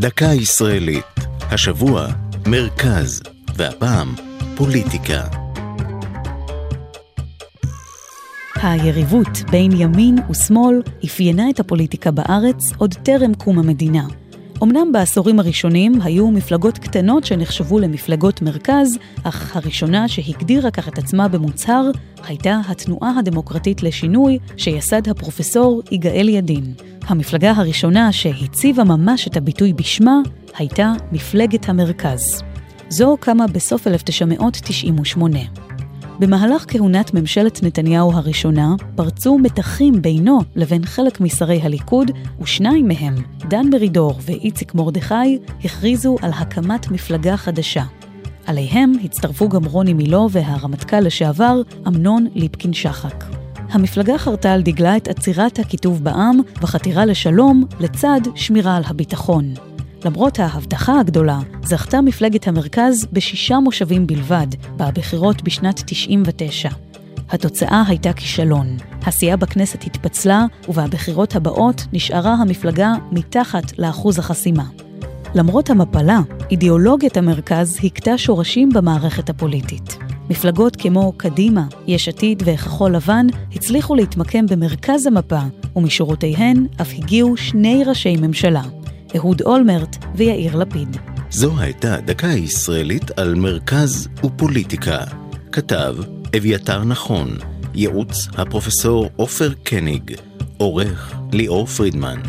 דקה ישראלית. השבוע, מרכז, והפעם, פוליטיקה. היריבות בין ימין ושמאל אפיינה את הפוליטיקה בארץ עוד טרם קום המדינה. אמנם בעשורים הראשונים היו מפלגות קטנות שנחשבו למפלגות מרכז, אך הראשונה שהגדירה כך את עצמה במוצהר הייתה התנועה הדמוקרטית לשינוי שיסד הפרופסור יגאל ידין. המפלגה הראשונה שהציבה ממש את הביטוי בשמה הייתה מפלגת המרכז. זו קמה בסוף 1998. במהלך כהונת ממשלת נתניהו הראשונה פרצו מתחים בינו לבין חלק משרי הליכוד, ושניים מהם, דן מרידור ואיציק מרדכי, הכריזו על הקמת מפלגה חדשה. עליהם הצטרפו גם רוני מילו והרמטכ"ל לשעבר אמנון ליפקין שחק. המפלגה חרתה על דגלה את עצירת הקיטוב בעם וחתירה לשלום לצד שמירה על הביטחון. למרות ההבטחה הגדולה, זכתה מפלגת המרכז בשישה מושבים בלבד, בבחירות בשנת 99. התוצאה הייתה כישלון. הסיעה בכנסת התפצלה, ובבחירות הבאות נשארה המפלגה מתחת לאחוז החסימה. למרות המפלה, אידיאולוגיית המרכז הכתה שורשים במערכת הפוליטית. מפלגות כמו קדימה, יש עתיד וכחול לבן הצליחו להתמקם במרכז המפה, ומשורותיהן אף הגיעו שני ראשי ממשלה, אהוד אולמרט ויאיר לפיד. זו הייתה דקה ישראלית על מרכז ופוליטיקה. כתב אביתר נכון, ייעוץ הפרופסור עופר קניג, עורך ליאור פרידמן.